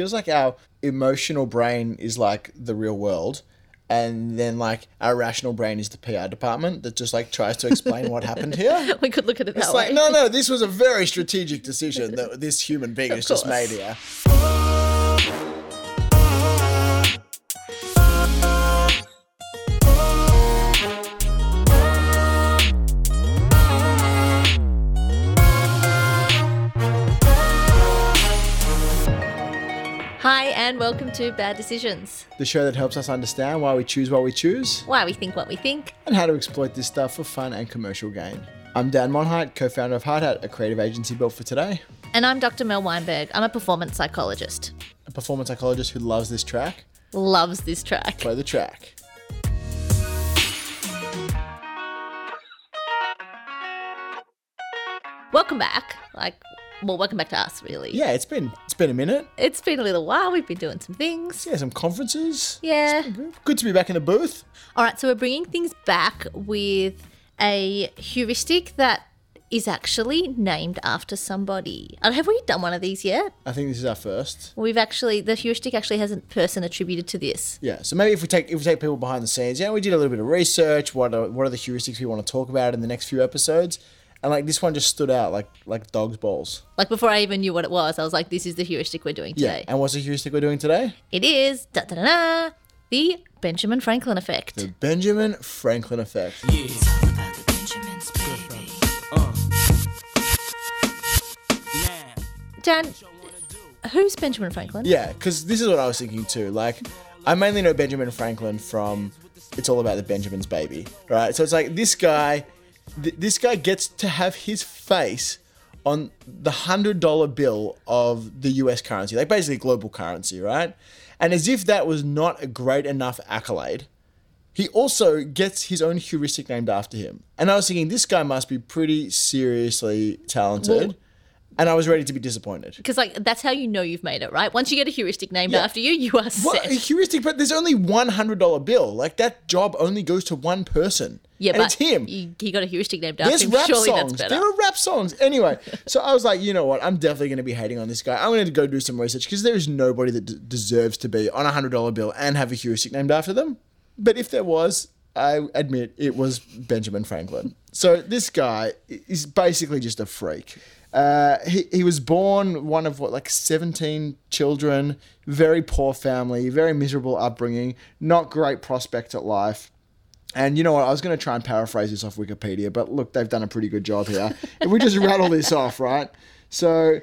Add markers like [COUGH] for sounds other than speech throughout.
feels like our emotional brain is like the real world. And then, like, our rational brain is the PR department that just like tries to explain what happened here. [LAUGHS] We could look at it that It's way. like, no, no, this was a very strategic decision that this human being [LAUGHS] has just made here. And welcome to Bad Decisions. The show that helps us understand why we choose what we choose Why we think what we think. and how to exploit this stuff for fun and commercial gain. I'm Dan Monheit, co founder of Hard Hat, a creative agency built for today, And I'm Dr. Mel Weinberg. I'm a performance psychologist. a performance psychologist who loves this track. Loves this track. Play the track. Welcome back. Like, well, welcome back to us, really. Yeah, it's been it's been a minute. It's been a little while. We've been doing some things. Yeah, some conferences. Yeah. Good, to be back in the booth. All right, so we're bringing things back with a heuristic that is actually named after somebody. Have we done one of these yet? I think this is our first. We've actually the heuristic actually has a person attributed to this. Yeah, so maybe if we take if we take people behind the scenes, yeah, we did a little bit of research. What are what are the heuristics we want to talk about in the next few episodes? And like this one just stood out like like dog's balls. Like before I even knew what it was, I was like, "This is the heuristic we're doing today." Yeah. today." And what's the heuristic we're doing today? It is da da da da the Benjamin Franklin effect. The Benjamin Franklin effect. It's all about the Benjamins, baby. Uh. Dan, who's Benjamin Franklin? Yeah, because this is what I was thinking too. Like, I mainly know Benjamin Franklin from It's All About the Benjamin's Baby, right? So it's like this guy, th- this guy gets to have his face on the hundred dollar bill of the U.S. currency, like basically global currency, right? And as if that was not a great enough accolade, he also gets his own heuristic named after him. And I was thinking, this guy must be pretty seriously talented. Well- and I was ready to be disappointed. Because like that's how you know you've made it, right? Once you get a heuristic named Yeah. after you, you are What set. a heuristic, but there's only one hundred dollar bill. Like that job only goes to one person. Yeah, and but it's him. He got a heuristic named after There's him. rap Surely songs. There are rap songs. Anyway, so I was like, you know what? I'm definitely going to be hating on this guy. I'm going to go do some research because there is nobody that d- deserves to be on a hundred dollar bill and have a heuristic named after them. But if there was, I admit it was Benjamin Franklin. So this guy is basically just a freak. Uh, he, he was born one of what like 17 children very poor family very miserable upbringing not great prospect at life and you know what? I was going to try and paraphrase this off Wikipedia, but look, they've done a pretty good job here. if we just rattle this off, right? So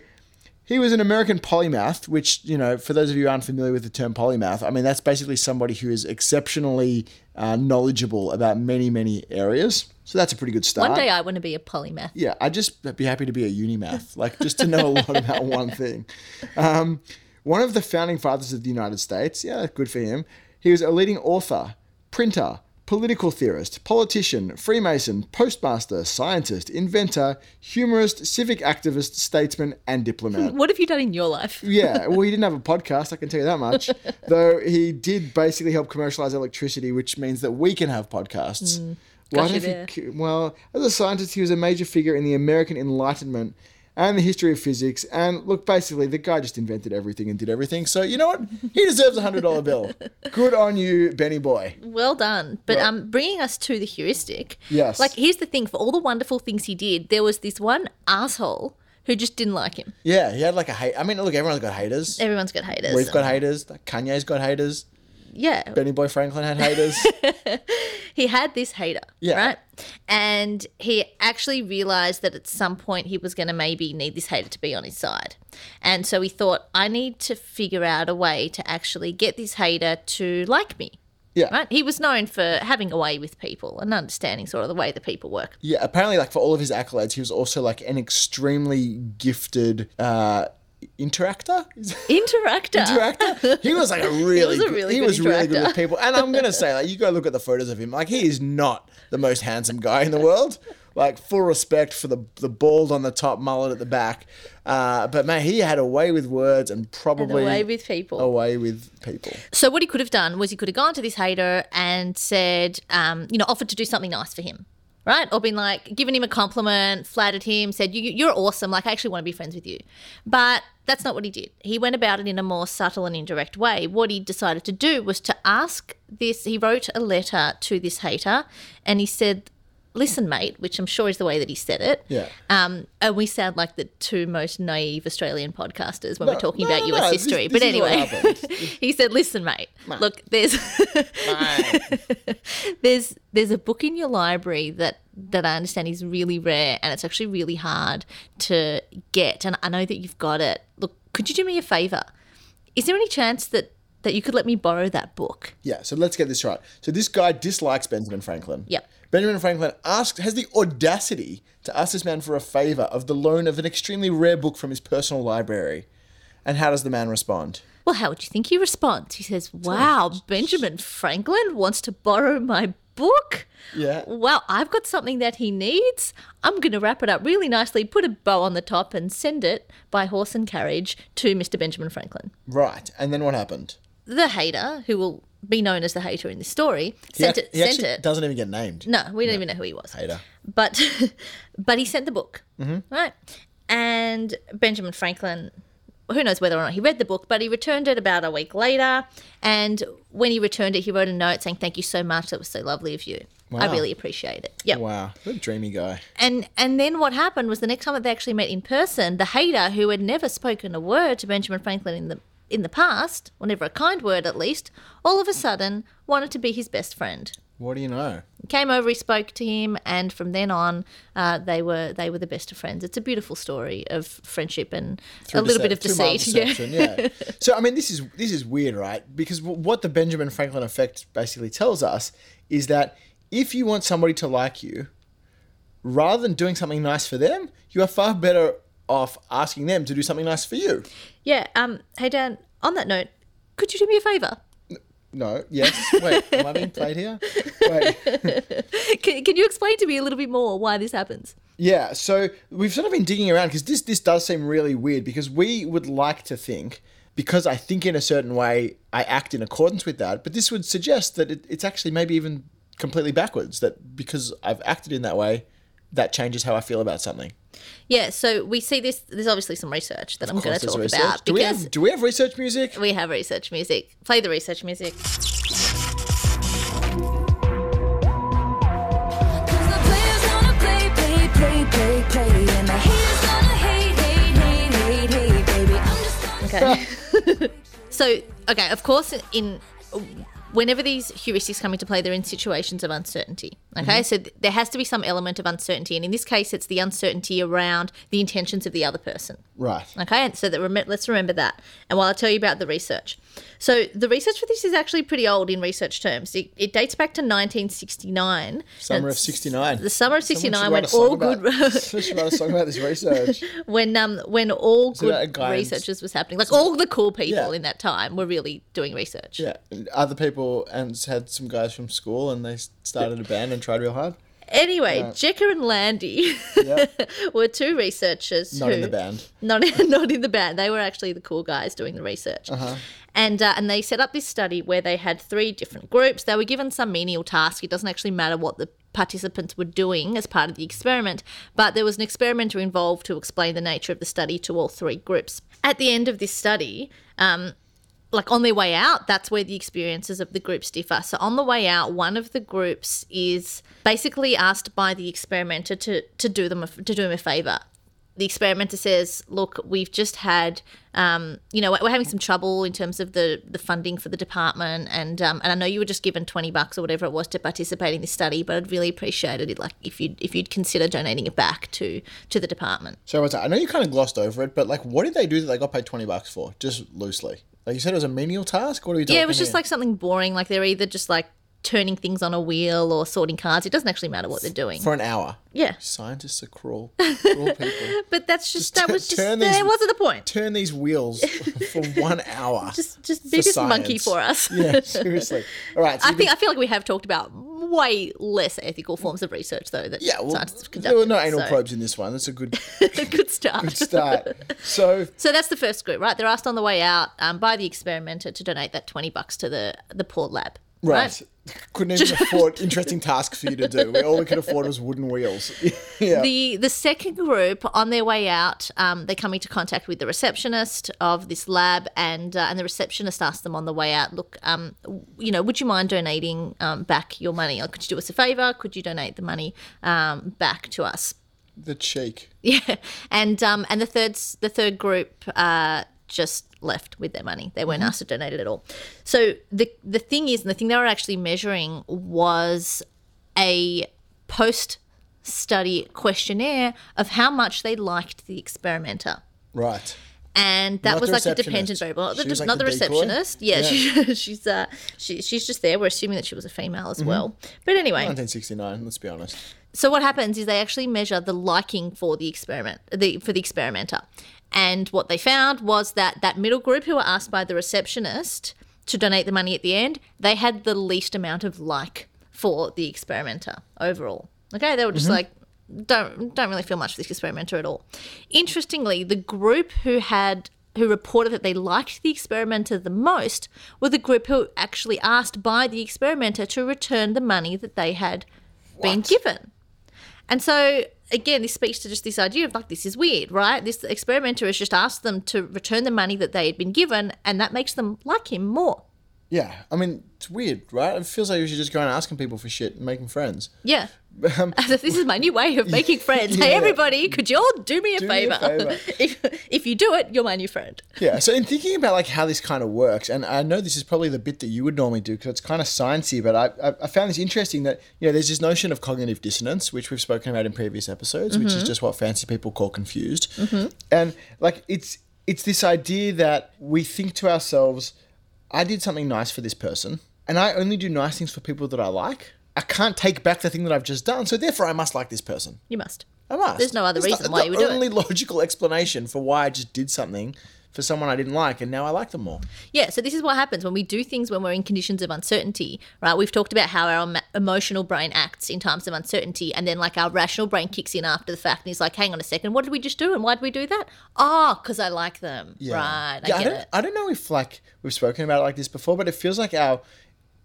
he was an American polymath, which, you know, for those of you who aren't familiar with the term polymath, I mean, that's basically somebody who is exceptionally uh, knowledgeable about many, many areas. So that's a pretty good start. One day I want to be a polymath. Yeah, I'd just be happy to be a unimath, like just to know a lot [LAUGHS] about one thing. Um, one of the founding fathers of the United States, yeah, good for him. He was a leading author, printer, political theorist, politician, Freemason, postmaster, scientist, inventor, humorist, civic activist, statesman, and diplomat. [LAUGHS] What have you done in your life? [LAUGHS] Yeah, well, he didn't have a podcast, I can tell you that much. [LAUGHS] Though he did basically help commercialize electricity, which means that we can have podcasts. Why Got you don't you, well, as a scientist, he was a major figure in the American Enlightenment and the history of physics. And look, basically, the guy just invented everything and did everything. So, you know what? He deserves a $100 bill. [LAUGHS] Good on you, Benny boy. Well done. But Right. um, bringing us to the heuristic. Yes. Like, here's the thing: for all the wonderful things he did, there was this one asshole who just didn't like him. Yeah, he had like a hate. I mean, look, everyone's got haters. Everyone's got haters. We've got haters. Like Kanye's got haters. Yeah. Benny Boy Franklin had haters. [LAUGHS] he had this hater, Yeah. right? And he actually realized that at some point he was going to maybe need this hater to be on his side. And so he thought, I need to figure out a way to actually get this hater to like me. Yeah. Right? He was known for having a way with people and understanding sort of the way that people work. Yeah, apparently, like for all of his accolades, he was also like an extremely gifted uh, interactor. Interactor. interactor. [LAUGHS] He was like a really, was a good- really he good was really good with people. And I'm gonna say, like, you go look at the photos of him. Like, he is not the most handsome guy in the world. Like, full respect for the the bald on the top, mullet at the back. Uh, but man, he had a way with words and And probably away with people. Away with people. So what he could have done was he could have gone to this hater and said, um, you know, offered to do something nice for him, right? Or been like, given him a compliment, flattered him, said, you, "You're awesome. Like, I actually want to be friends with you." But that's not what he did. He went about it in a more subtle and indirect way. What he decided to do was to ask this. He wrote a letter to this hater, and he said, "Listen, mate," which I'm sure is the way that he said it. Yeah. Um, and we sound like the two most naive Australian podcasters when No, we're talking no, about no, US history. this but is what anyway, [LAUGHS] he said, "Listen, mate. Look, there's [LAUGHS] there's there's a book in your library that that I understand is really rare and it's actually really hard to get. And I know that you've got it. Look, could you do me a favor? Is there any chance that that you could let me borrow that book? Yeah, so let's get this right. So this guy dislikes Benjamin Franklin. Yep. Benjamin Franklin asks has the audacity to ask this man for a favor of the loan of an extremely rare book from his personal library. And how does the man respond? Well, how would you think he responds? He says, "Wow, Benjamin Franklin wants to borrow my book." Yeah. Wow, I've got something that he needs. I'm going to wrap it up really nicely, put a bow on the top, and send it by horse and carriage to Mr. Benjamin Franklin. Right. And then what happened? The hater, who will be known as the hater in this story, He, sent ac- it. he Sent actually it. doesn't even get named. No, we don't even know who he was. Hater. But [LAUGHS] but he sent the book. Mm-hmm. Right. And Benjamin Franklin, who knows whether or not he read the book, but he returned it about a week later. And when he returned it, he wrote a note saying, Thank you so much. That was so lovely of you. I really appreciate it. Yeah. Wow. What a dreamy guy. And and then what happened was the next time that they actually met in person, the hater who had never spoken a word to Benjamin Franklin in the in the past, or never a kind word at least, all of a sudden wanted to be his best friend. What do you know? Came over, he spoke to him, and from then on, uh, they were they were the best of friends. It's a beautiful story of friendship and a little bit of deceit. [LAUGHS] Yeah. yeah. so I mean, this is this is weird, right? Because w- what the Benjamin Franklin effect basically tells us is that if you want somebody to like you, rather than doing something nice for them, you are far better off asking them to do something nice for you. yeah. Um. Hey Dan. On that note, could you do me a favor? No. Yes. Wait. am I being played here? Wait. [LAUGHS] Can, can you explain to me a little bit more why this happens? Yeah, so we've sort of been digging around because this this does seem really weird because we would like to think because I think in a certain way I act in accordance with that, but this would suggest that it, it's actually maybe even completely backwards that because I've acted in that way, that changes how I feel about something. Yeah. So we see this. There's obviously some research that I'm going to talk research. about Do we have do we have research music? we have research music. Play the research music. Okay. [LAUGHS] so, okay, of course, in whenever these heuristics come into play, they're in situations of uncertainty. Okay, mm-hmm. so th- there has to be some element of uncertainty, and in this case, it's the uncertainty around the intentions of the other person. Right. Okay, and so that rem- let's remember that. And while I tell you about the research, so the research for this is actually pretty old in research terms. It, it dates back to 1969. Summer of It's '69. The summer of Someone '69, when all good [LAUGHS] should a song about this research. [LAUGHS] when um when all a good researchers was happening, like all the cool people Yeah. in that time were really doing research. Yeah, other people and had some guys from school, and they started a band and tried real hard. Anyway, Yeah. Jecker and Landy Yeah. [LAUGHS] were two researchers Not who in the band. not in, not in the band. They were actually the cool guys doing the research. Uh-huh. And uh, and they set up this study where they had three different groups. They were given some menial task. It doesn't actually matter what the participants were doing as part of the experiment, but there was an experimenter involved to explain the nature of the study to all three groups. At the end of this study, um, like on their way out, that's where the experiences of the groups differ. So on the way out, one of the groups is basically asked by the experimenter to to do them a, to do him a favor. The experimenter says, "Look, we've just had, um, you know, we're having some trouble in terms of the the funding for the department, and um, and I know you were just given twenty bucks or whatever it was to participate in this study, but I'd really appreciate it, like if you if you'd consider donating it back to to the department." So? I know you kind of glossed over it, but like, what did they do that they got paid twenty bucks for? Just loosely, like you said, it was a menial task. What are we? Yeah, it was just here? like something boring. Like they're either just like turning things on a wheel or sorting cards. It doesn't actually matter what they're doing. for an hour. Yeah, Scientists are cruel, cruel [LAUGHS] people. but that's just, Just that was just that these- wasn't the point. Turn these wheels [LAUGHS] for one hour. Just just be this monkey for us. yeah, [LAUGHS] seriously. All right. So I think I feel like we have talked about way less ethical forms of research though that yeah, well, scientists have there were no anal so- probes in this one. That's a good, good start. good start. So So that's the first group, right? They're asked on the way out um, by the experimenter to donate that twenty bucks to the the poor lab. Right. Couldn't even afford interesting tasks for you to do. We, all we could afford was wooden wheels. [LAUGHS] yeah. The the second group on their way out, um, they come into contact with the receptionist of this lab, and uh, and the receptionist asks them on the way out, look, um, you know, would you mind donating um, back your money? Or could you do us a favor? Could you donate the money um, back to us? the cheek. [LAUGHS] Yeah, and um, and the third the third group uh, just left with their money. They weren't asked to donate it at all. So the the thing is, and the thing they were actually measuring was a post study questionnaire of how much they liked the experimenter. Right. And that Not was like a receptionist. dependent variable. She like not the the, receptionist. Yeah, She, [LAUGHS] she's uh, she, she's just there. We're assuming that she was a female as well. But anyway, 1969. Let's be honest. so what happens is they actually measure the liking for the experiment, the for the experimenter, and what they found was that that middle group who were asked by the receptionist to donate the money at the end, they had the least amount of like for the experimenter overall. Okay, they were just mm-hmm. like don't don't really feel much for this experimenter at all. Interestingly, the group who had who reported that they liked the experimenter the most were the group who actually asked by the experimenter to return the money that they had been given. And so again, this speaks to just this idea of like this is weird, right? This experimenter has just asked them to return the money that they had been given, and that makes them like him more. Yeah. I mean, it's weird, right? It feels like you should just go and asking people for shit and making friends. Yeah. [LAUGHS] Um, [LAUGHS] this is my new way of making friends. Hey, everybody, could you all do me a Do me a [LAUGHS] favor? if, if you do it, you're my new friend. Yeah. So in thinking about like how this kind of works, and I know this is probably the bit that you would normally do because it's kind of sciencey, but I, I I found this interesting that you know there's this notion of cognitive dissonance, which we've spoken about in previous episodes, which is just what fancy people call confused, and like it's it's this idea that we think to ourselves, I did something nice for this person, and I only do nice things for people that I like. I can't take back the thing that I've just done, so therefore I must like this person. You must. I must. There's no other reason the, why the you would do it. only [LAUGHS] logical explanation for why I just did something for someone I didn't like, and now I like them more. Yeah, so this is what happens when we do things when we're in conditions of uncertainty, right? We've talked about how our emotional brain acts in times of uncertainty, and then like our rational brain kicks in after the fact, and is like, "Hang on a second, what did we just do, and why did we do that? Ah, oh, because I like them, right? I yeah, I get don't, it. I don't know if like we've spoken about it like this before, but it feels like our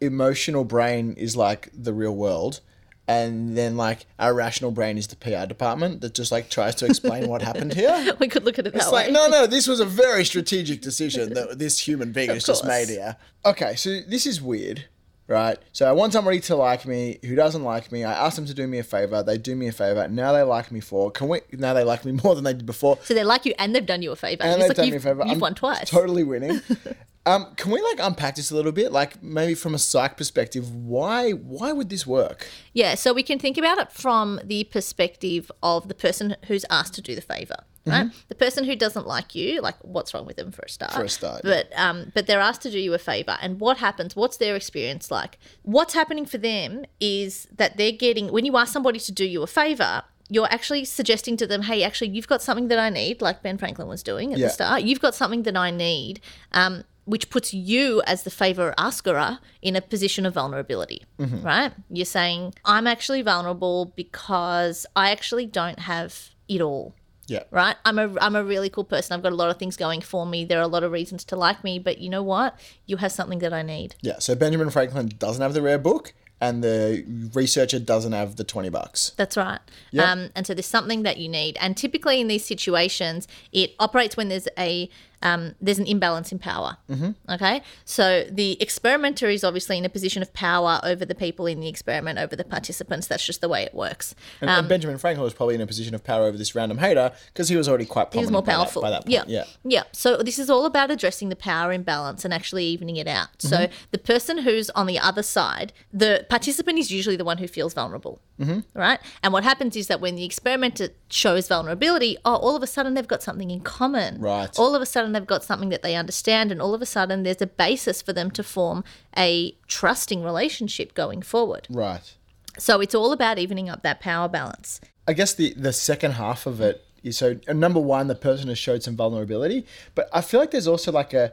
emotional brain is like the real world. And then, like, our rational brain is the PR department that just like tries to explain what happened here. [LAUGHS] We could look at it that It's way. like, no, no, this was a very strategic decision that this human being [LAUGHS] has just made here. Okay, so this is weird, right? So I want somebody to like me who doesn't like me. I ask them to do me a favor. They do me a favor. Now they like me for. Can we? Now they like me [LAUGHS] more than they did before. So they like you, and they've done you a favor. And It's they've like done you've, me a favor. You've I'm won twice. Totally winning. [LAUGHS] um, can we like unpack this a little bit? Like maybe from a psych perspective, why why would this work? Yeah, so we can think about it from the perspective of the person who's asked to do the favor, right? The person who doesn't like you, like what's wrong with them for a start? Mm-hmm. For a start, But um but they're asked to do you a favor and what happens? What's their experience like? What's happening for them is that they're getting when you ask somebody to do you a favor, you're actually suggesting to them, hey, actually, you've got something that I need, like Ben Franklin was doing at Yeah. the start. You've got something that I need, um, which puts you as the favor asker in a position of vulnerability, Mm-hmm. right? You're saying, I'm actually vulnerable because I actually don't have it all. Yeah. Right, I'm a I'm a really cool person. I've got a lot of things going for me. There are a lot of reasons to like me, but you know what? You have something that I need. Yeah. So Benjamin Franklin doesn't have the rare book, and the researcher doesn't have the twenty bucks. That's right. Yep. Um, and so there's something that you need. And typically in these situations, it operates when there's a um, there's an imbalance in power. Mm-hmm. Okay, so the experimenter is obviously in a position of power over the people in the experiment, over the participants. That's just the way it works. And, Um, and Benjamin Franklin was probably in a position of power over this random hater because he was already quite He was more by that- powerful. by that, point. yeah. Yeah. Yeah. So this is all about addressing the power imbalance and actually evening it out. So Mm-hmm. the person who's on the other side, the participant is usually the one who feels vulnerable. Mm-hmm. Right. And what happens is that when the experimenter shows vulnerability, oh, all of a sudden they've got something in common. Right. All of a sudden they've got something that they understand, and all of a sudden there's a basis for them to form a trusting relationship going forward. Right. So it's all about evening up that power balance. I guess the the second half of it is so uh, number one, the person has showed some vulnerability, but I feel like there's also like a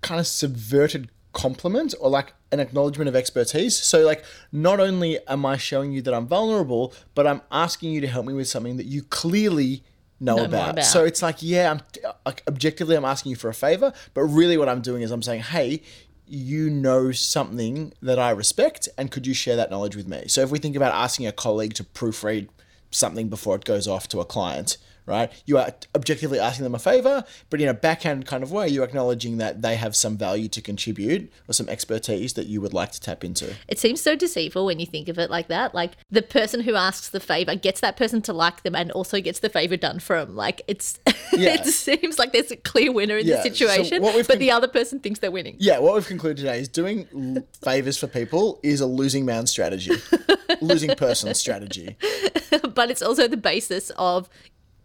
kind of subverted compliment or like an acknowledgement of expertise. So like not only am I showing you that I'm vulnerable, but I'm asking you to help me with something that you clearly know, more about. about. So it's like, yeah, I'm like objectively I'm asking you for a favor, but really what I'm doing is I'm saying, hey, you know something that I respect, and could you share that knowledge with me? So if we think about asking a colleague to proofread something before it goes off to a client, right? You are objectively asking them a favor, but in a backhand kind of way, you're acknowledging that they have some value to contribute or some expertise that you would like to tap into. It seems so deceitful when you think of it like that. Like the person who asks the favor gets that person to like them and also gets the favor done for them. Like it's, [LAUGHS] Yeah. it seems like there's a clear winner in Yeah, the situation, we've but con- the other person thinks they're winning. Yeah, what we've concluded today is doing favors for people is a losing man strategy, [LAUGHS] losing person strategy. [LAUGHS] but it's also the basis of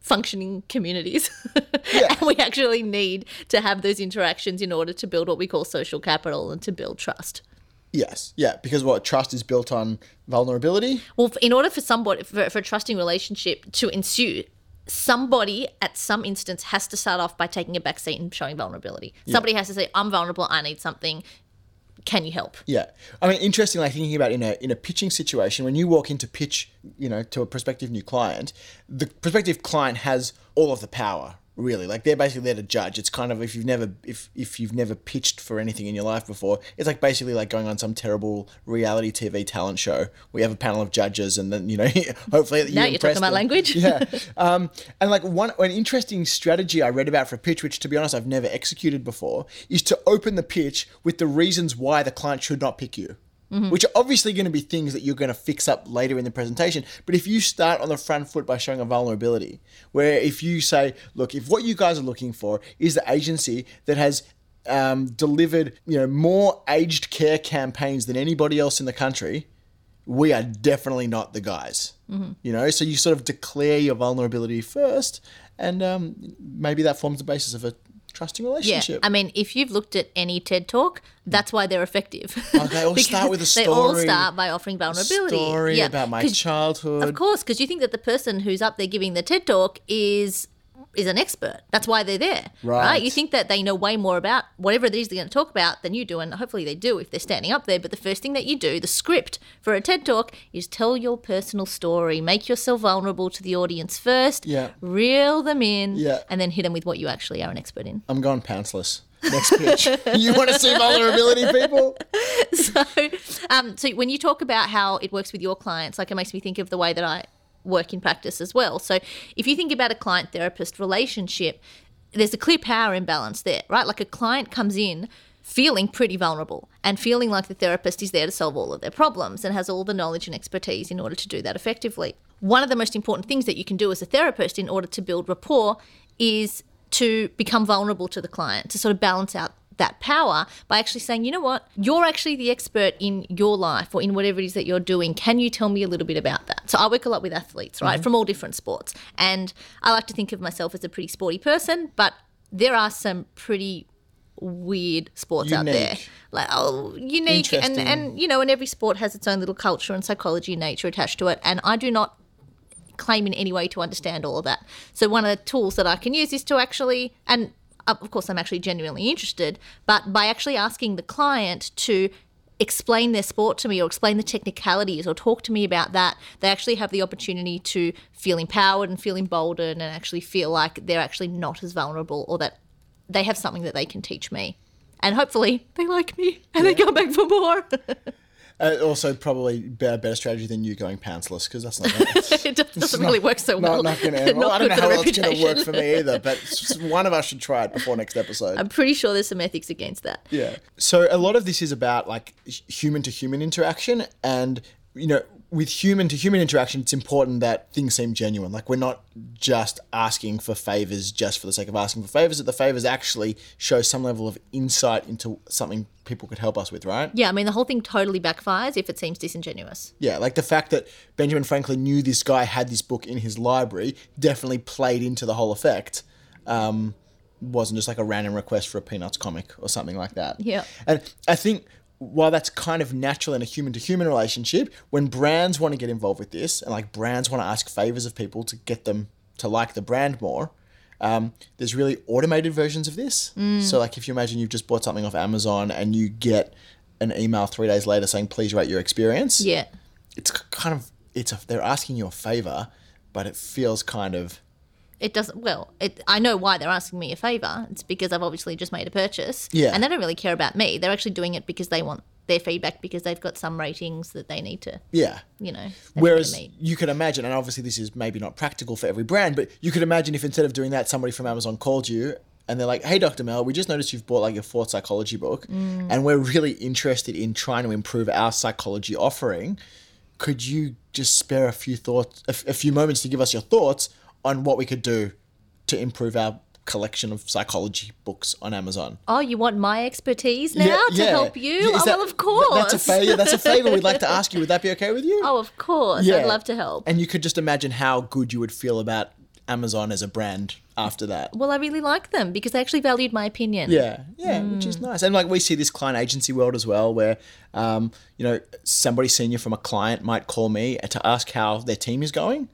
functioning communities. [LAUGHS] Yeah. and we actually need to have those interactions in order to build what we call social capital and to build trust. Yes, yeah, because what trust is built on vulnerability. Well, in order for somebody for, for a trusting relationship to ensue, somebody at some instance has to start off by taking a back seat and showing vulnerability. Somebody has to say, "I'm vulnerable. I need something. Can you help?" Yeah, I mean, interestingly, thinking about in a in a pitching situation, when you walk into pitch, you know, to a prospective new client, the prospective client has all of the power. Really, like they're basically there to judge. It's kind of if you've never if if you've never pitched for anything in your life before, it's like basically like going on some terrible reality TV talent show. We have a panel of judges, and then you know, [LAUGHS] hopefully you Now you're talking about language. yeah. [LAUGHS] Um, and like one an interesting strategy I read about for a pitch, which to be honest I've never executed before, is to open the pitch with the reasons why the client should not pick you. Which are obviously going to be things that you're going to fix up later in the presentation. But if you start on the front foot by showing a vulnerability, where if you say, look, if what you guys are looking for is the agency that has um, delivered, you know, more aged care campaigns than anybody else in the country, we are definitely not the guys. You know, so you sort of declare your vulnerability first, and um, maybe that forms the basis of a trusting Yeah, relationship. I mean, if you've looked at any TED talk, that's why they're effective. Oh, they all start with a story. They all start by offering vulnerability. Story yeah, about my childhood. Of course, because you think that the person who's up there giving the TED talk is is an expert. That's why they're there, Right. You think that they know way more about whatever it is they're going to talk about than you do, and hopefully they do if they're standing up there. But the first thing that you do, the script for a TED talk, is tell your personal story, make yourself vulnerable to the audience first, Yeah. reel them in, Yeah. and then hit them with what you actually are an expert in. I'm going pantsless. Next pitch. [LAUGHS] you want to see vulnerability, people? [LAUGHS] so, um, so when you talk about how it works with your clients, like it makes me think of the way that I work in practice as well. So, if you think about a client therapist relationship, there's a clear power imbalance there, right? Like a client comes in feeling pretty vulnerable and feeling like the therapist is there to solve all of their problems and has all the knowledge and expertise in order to do that effectively. One of the most important things that you can do as a therapist in order to build rapport is to become vulnerable to the client, to sort of balance out that power by actually saying, you know what, you're actually the expert in your life or in whatever it is that you're doing. Can you tell me a little bit about that? So I work a lot with athletes, right, mm-hmm. from all different sports. And I like to think of myself as a pretty sporty person, but there are some pretty weird sports out there like oh unique and and you know and every sport has its own little culture and psychology and nature attached to it and i do not claim in any way to understand all of that. So one of the tools that I can use is to actually and Uh, of course I'm actually genuinely interested, but by actually asking the client to explain their sport to me or explain the technicalities or talk to me about that, they actually have the opportunity to feel empowered and feel emboldened and actually feel like they're actually not as vulnerable or that they have something that they can teach me. And hopefully they like me and they come back for more. [LAUGHS] Uh, also, probably a better strategy than you going pantsless because that's not. [LAUGHS] it does- doesn't [LAUGHS] really work so well. Not, not [LAUGHS] end. Well, Not I don't know how it's going to work for me either, but one of us should try it before next episode. I'm pretty sure there's some ethics against that. Yeah. So a lot of this is about like human to human interaction and you know with human to human interaction it's important that things seem genuine. Like we're not just asking for favors just for the sake of asking for favors that the favors actually show some level of insight into something people could help us with, right? Yeah, I mean, the whole thing totally backfires if it seems disingenuous. Yeah, like the fact that Benjamin Franklin knew this guy had this book in his library definitely played into the whole effect. Um, wasn't just like a random request for a Peanuts comic or something like that. Yeah. And I think while that's kind of natural in a human to human relationship, when brands want to get involved with this and like brands want to ask favors of people to get them to like the brand more, um, there's really automated versions of this. So, like, if you imagine you've just bought something off Amazon and you get an email three days later saying, please rate your experience Yeah. it's kind of it's a, they're asking you a favor, but it feels kind of it doesn't. Well, it, I know why they're asking me a favor. It's because I've obviously just made a purchase. Yeah. And they don't really care about me. They're actually doing it because they want their feedback because they've got some ratings that they need to, Yeah. you know. they need to Whereas you could imagine, and obviously this is maybe not practical for every brand, but you could imagine if instead of doing that, somebody from Amazon called you and they're like, "Hey, Dr. Mel, we just noticed you've bought like your fourth psychology book, Mm. and we're really interested in trying to improve our psychology offering. Could you just spare a few thoughts, a, f- a few moments to give us your thoughts on what we could do to improve our collection of psychology books on Amazon?" Oh, you want my expertise now to help you? Yeah, oh, that- well, of course. That's a favor. That's a favor we'd like to ask you. Would that be okay with you? [LAUGHS] Oh, of course. Yeah. I'd love to help. And you could just imagine how good you would feel about Amazon as a brand after that. Well, I really like them because they actually valued my opinion. Yeah, yeah, which is nice. And like we see this client agency world as well, where um, you know somebody senior from a client might call me to ask how their team is going,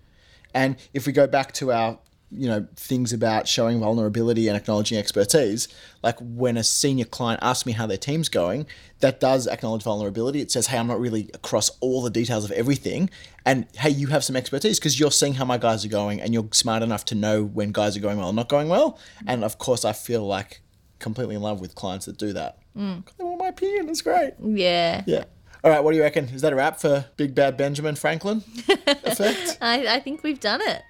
and if we go back to our you know things about showing vulnerability and acknowledging expertise, like when a senior client asks me how their team's going, that does acknowledge vulnerability. It says, "Hey, I'm not really across all the details of everything," and hey, you have some expertise because you're seeing how my guys are going, and you're smart enough to know when guys are going well and not going well. And of course, I feel like completely in love with clients that do that. Mm. They want my opinion. It's great. Yeah. Yeah. All right. What do you reckon? Is that a wrap for Big Bad Benjamin Franklin effect? [LAUGHS] I, I think we've done it.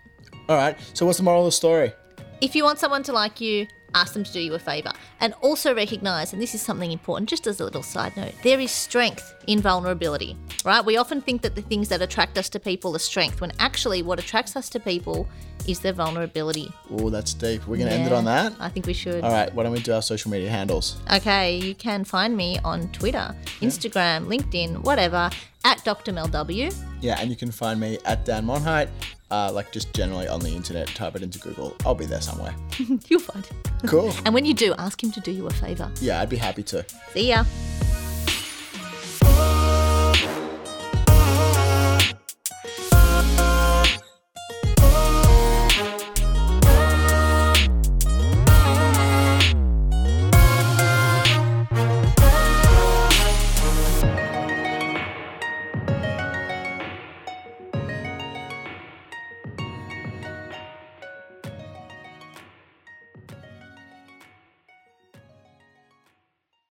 All right. So what's the moral of the story? If you want someone to like you, ask them to do you a favor. And also recognize, and this is something important, just as a little side note, there is strength in vulnerability, right? We often think that the things that attract us to people are strength, when actually what attracts us to people is their vulnerability. Oh, that's deep. We're gonna end it on that. I think we should. All right. Why don't we do our social media handles? Okay, you can find me on Twitter, Instagram, LinkedIn, whatever, at Dr. Mel W. Yeah, and you can find me at Dan Monheit. Uh, like just generally on the internet, type it into Google. I'll be there somewhere. [LAUGHS] You'll find it. Cool. And when you do, ask him to do you a favor. Yeah, I'd be happy to. See ya.